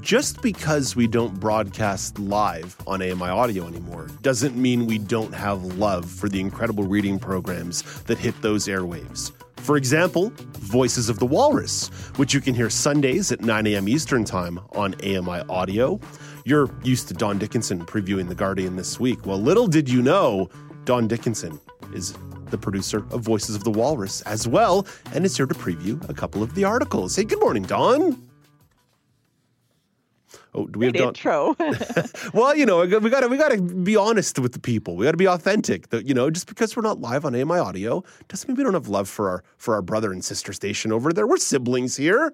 Just because we don't broadcast live on AMI audio anymore doesn't mean we don't have love for the incredible reading programs that hit those airwaves. For example, Voices of the Walrus, which you can hear Sundays at 9 a.m. Eastern Time on AMI audio. You're used to Don Dickinson previewing The Guardian this week. Well, little did you know, Don Dickinson is the producer of Voices of the Walrus as well, and is here to preview a couple of the articles. Hey, good morning, Don. Oh, do we have Don? intro? well, you know, we got to we got to be honest with the people. We got to be authentic. That you know, just because we're not live on AMI Audio doesn't mean we don't have love for our for our brother and sister station over there. We're siblings here.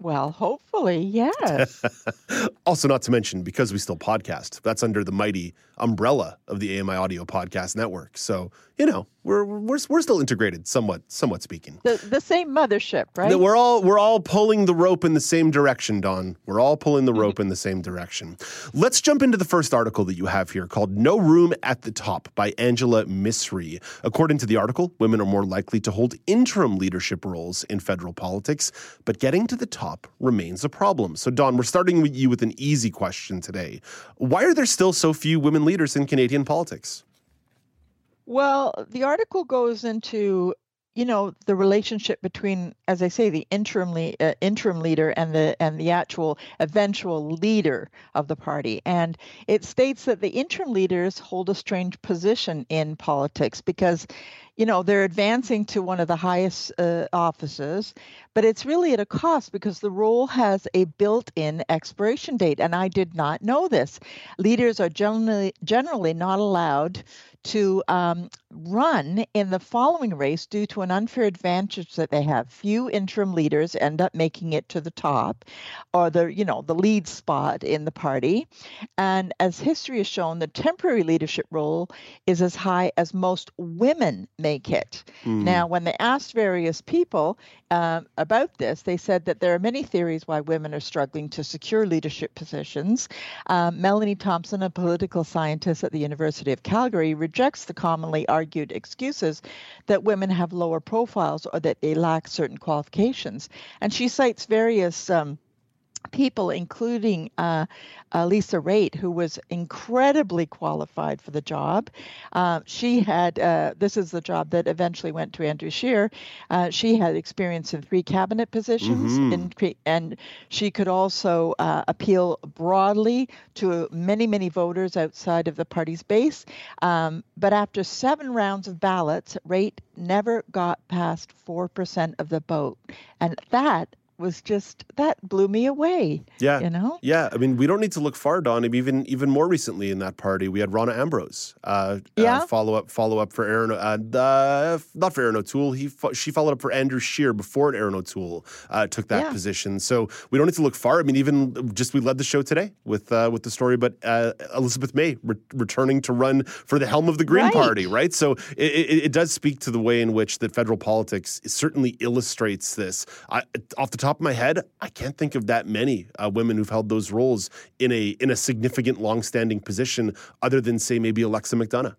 Well, hopefully, yes. also, not to mention, because we still podcast, that's under the mighty umbrella of the AMI Audio Podcast Network. So, you know, we're we're we're still integrated, somewhat somewhat speaking. The the same mothership, right? We're all we're all pulling the rope in the same direction, Don. We're all pulling the mm-hmm. rope in the same direction. Let's jump into the first article that you have here called "No Room at the Top" by Angela Misri. According to the article, women are more likely to hold interim leadership roles in federal politics, but getting to the top remains a problem. So, Don, we're starting with you with an easy question today. Why are there still so few women leaders in Canadian politics? Well, the article goes into you know the relationship between as i say the interim le- uh, interim leader and the and the actual eventual leader of the party. And it states that the interim leaders hold a strange position in politics because you know they're advancing to one of the highest uh, offices but it's really at a cost because the role has a built-in expiration date. And i did not know this. Leaders are generally generally not allowed to um, run in the following race due to an unfair advantage that they have. Few interim leaders end up making it to the top or the, you know, the lead spot in the party. And as history has shown, the temporary leadership role is as high as most women make it. Mm. Now, when they asked various people uh, about this, they said that there are many theories why women are struggling to secure leadership positions. Um, Melanie Thompson, a political scientist at the University of Calgary, rejects the commonly argued excuses that women have lower profiles or that they lack certain qualifications. And she cites various um, people, including uh, uh, Lisa Raitt, who was incredibly qualified for the job. Uh, she had, uh, this is the job that eventually went to Andrew Scheer. Uh, she had experience in three cabinet positions, mm-hmm. in, and she could also uh, appeal broadly to many, many voters outside of the party's base. Um, but after seven rounds of ballots, Raitt never got past 4% of the vote. And that was just that blew me away. Yeah, you know. Yeah, I mean, we don't need to look far, Don. Even even more recently in that party, we had Rona Ambrose. Uh, yeah. Uh, follow up, follow up for Erin. Uh, uh, not for Erin O'Toole. He fo- she followed up for Andrew Scheer before Erin O'Toole uh, took that yeah. position. So we don't need to look far. I mean, even just we led the show today with uh, with the story, but Elizabeth May re- returning to run for the helm of the Green right. Party, right? So it, it, it, does speak to the way in which that federal politics certainly illustrates this. I, off the top top of my head, I can't think of that many uh, women who've held those roles in a in a significant, long-standing position, other than say maybe Alexa McDonough.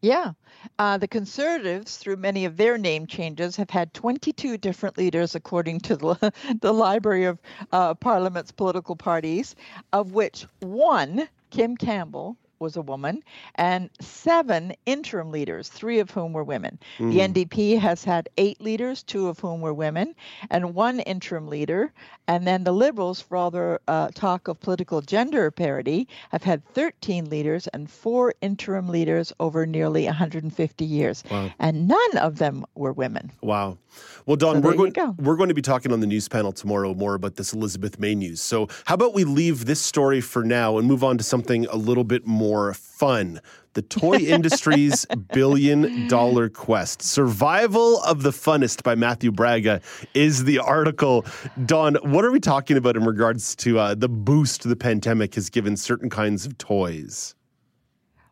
Yeah. Uh, the Conservatives, through many of their name changes, have had 22 different leaders, according to the, the Library of uh, Parliament's political parties, of which one, Kim Campbell, was a woman, and seven interim leaders, three of whom were women. Mm. The NDP has had eight leaders, two of whom were women, and one interim leader. And then the Liberals, for all their uh, talk of political gender parity, have had 13 leaders and four interim leaders over nearly 150 years. Wow. And none of them were women. Wow. Well, Don, so we're, going, go. we're going to be talking on the news panel tomorrow more about this Elizabeth May news. So, how about we leave this story for now and move on to something a little bit more? More fun. The toy industry's billion dollar quest. Survival of the Funnest by Matthew Braga is the article. Don, what are we talking about in regards to uh, the boost the pandemic has given certain kinds of toys?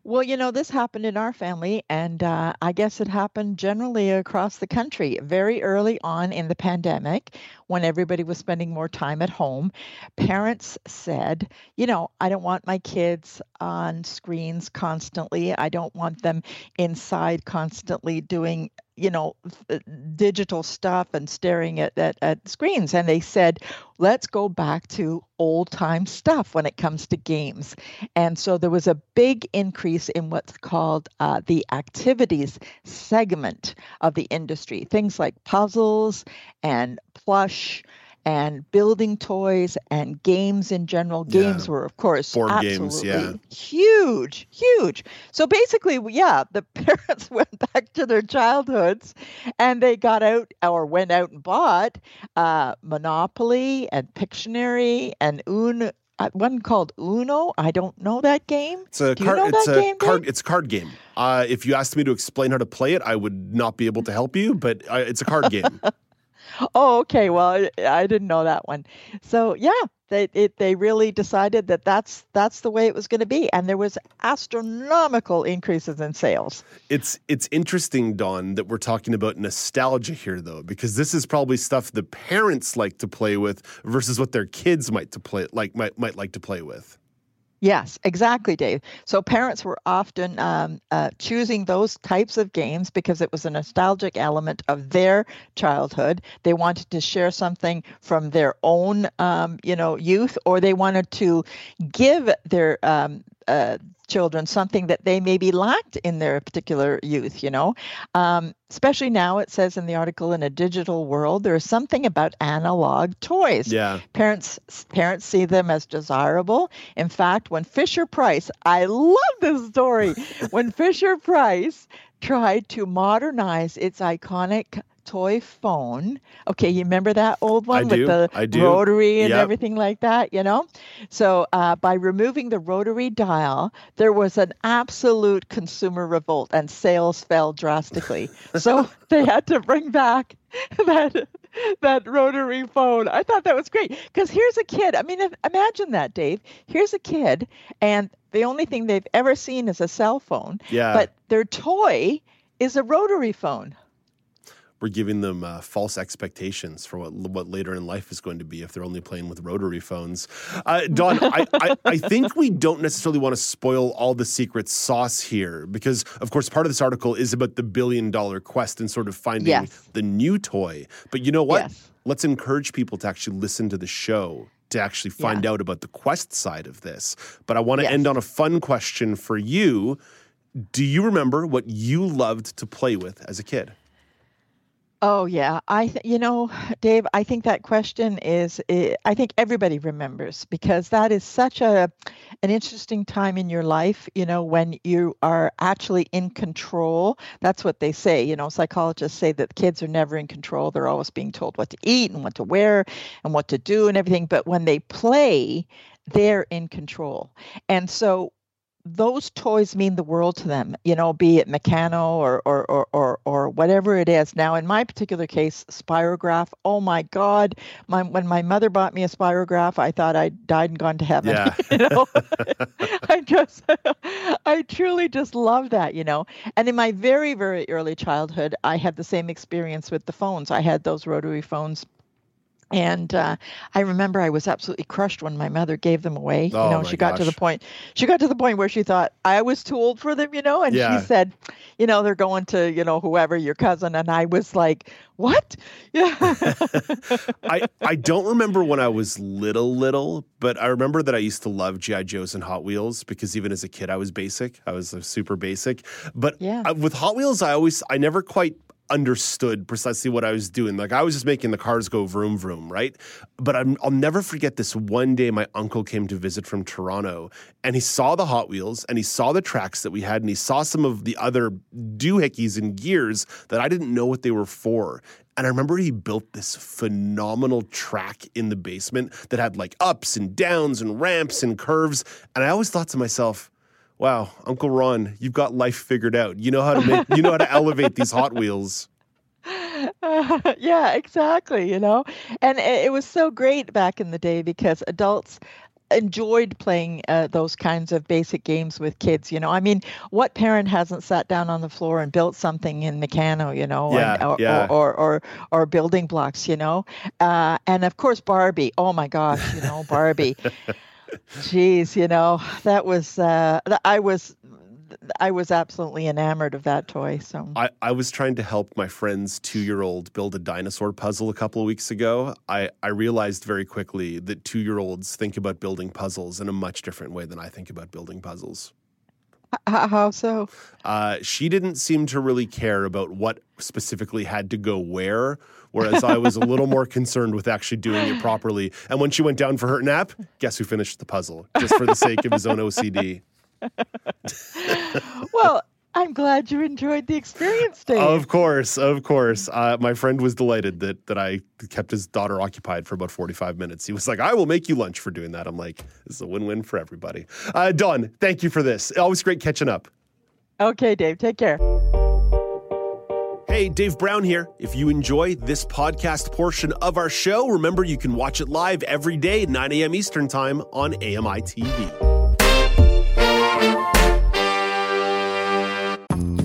Well, you know, this happened in our family, and uh, I guess it happened generally across the country very early on in the pandemic when everybody was spending more time at home. Parents said, you know, I don't want my kids on screens constantly. I don't want them inside constantly doing you know digital stuff and staring at, at, at screens and they said let's go back to old time stuff when it comes to games. And so there was a big increase in what's called uh, the activities segment of the industry things like puzzles and plush and building toys and games in general. Games yeah. were, of course, board absolutely games, yeah, huge, huge. So basically, yeah, the parents went back to their childhoods, and they got out or went out and bought uh, Monopoly and Pictionary and Un uh, one called Uno. I don't know that game. It's a card. It's a game, card. It's a card game. Uh, if you asked me to explain how to play it, I would not be able to help you. But uh, it's a card game. Oh, okay. Well, I didn't know that one. So yeah, they it, they really decided that that's that's the way it was going to be, and there was astronomical increases in sales. It's it's interesting, Don, that we're talking about nostalgia here, though, because this is probably stuff the parents like to play with versus what their kids might to play like might might like to play with. Yes, exactly, Dave. So parents were often um, uh, choosing those types of games because it was a nostalgic element of their childhood. They wanted to share something from their own, um, you know, youth, or they wanted to give their um, uh, children something that they maybe lacked in their particular youth you know? Um, especially now it says in the article in a digital world there's something about analog toys. Yeah. Parents parents see them as desirable. In fact when Fisher-Price i love this story. When Fisher-Price tried to modernize its iconic toy phone. Okay, you remember that old one I with do, the rotary and Yep. everything like that, you know? So, uh, by removing the rotary dial, there was an absolute consumer revolt and sales fell drastically. so, they had to bring back that that rotary phone. I thought that was great because here's a kid. I mean, if, imagine that, Dave. Here's a kid, and the only thing they've ever seen is a cell phone, Yeah. but their toy is a rotary phone. We're giving them uh, false expectations for what what later in life is going to be if they're only playing with rotary phones. Uh, Don, I, I, I think we don't necessarily want to spoil all the secret sauce here because, of course, part of this article is about the billion dollar quest and sort of finding Yes. the new toy. But you know what? Yes. Let's encourage people to actually listen to the show to actually find out about the quest side of this. But I want to Yes. end on a fun question for you. Do you remember what you loved to play with as a kid? Oh yeah, I th- you know, Dave, I think that question is eh, I think everybody remembers because that is such a an interesting time in your life, you know, when you are actually in control. That's what they say, you know, psychologists say that kids are never in control. They're always being told what to eat and what to wear and what to do and everything, but when they play, they're in control. And so those toys mean the world to them, you know, be it Meccano or or or or, or whatever it is. Now, in my particular case, Spirograph. Oh my God! My, when my mother bought me a Spirograph, I thought I'd died and gone to heaven. Yeah. you know, I just, I truly just love that, you know. And in my very very early childhood, I had the same experience with the phones. I had those rotary phones. And uh, I remember I was absolutely crushed when my mother gave them away. Oh, you know, she got to the point. She got to the point where she thought I was too old for them. You know, and Yeah. she said, you know, they're going to you know whoever your cousin. And I was like, what? Yeah. I, I don't remember when I was little, little, but I remember that I used to love G.I. Joes and Hot Wheels because even as a kid, I was basic. I was super basic. But Yeah. uh, with Hot Wheels, I always, I never quite understood precisely what I was doing. Like I was just making the cars go vroom vroom, right? But I'm, I'll never forget this one day my uncle came to visit from Toronto and he saw the Hot Wheels and he saw the tracks that we had and he saw some of the other doohickeys and gears that I didn't know what they were for. And I remember he built this phenomenal track in the basement that had like ups and downs and ramps and curves. And I always thought to myself, wow, Uncle Ron, you've got life figured out. You know how to make, you know how to elevate these Hot Wheels. Uh, yeah, exactly. You know, and it, it was so great back in the day because adults enjoyed playing uh, those kinds of basic games with kids. You know, I mean, what parent hasn't sat down on the floor and built something in Meccano? You know, Yeah, and, or, yeah. or, or or or building blocks. You know, uh, and of course Barbie. Oh my gosh, you know Barbie. Jeez, you know that was uh, I was I was absolutely enamored of that toy. So I, I was trying to help my friend's two year old build a dinosaur puzzle a couple of weeks ago. I, I realized very quickly that two year olds think about building puzzles in a much different way than I think about building puzzles. How so? Uh, she didn't seem to really care about what specifically had to go where, whereas I was a little more concerned with actually doing it properly. And when she went down for her nap, guess who finished the puzzle just for the sake of his own OCD? Well, I'm glad you enjoyed the experience, Dave. Of course, of course. Uh, my friend was delighted that that I kept his daughter occupied for about forty five minutes. He was like, "I will make you lunch for doing that." I'm like, "This is a win win for everybody." Uh, Don, thank you for this. Always great catching up. Okay, Dave, take care. Hey, Dave Brown here. If you enjoy this podcast portion of our show, remember you can watch it live every day at 9 a.m. Eastern Time on AMI TV.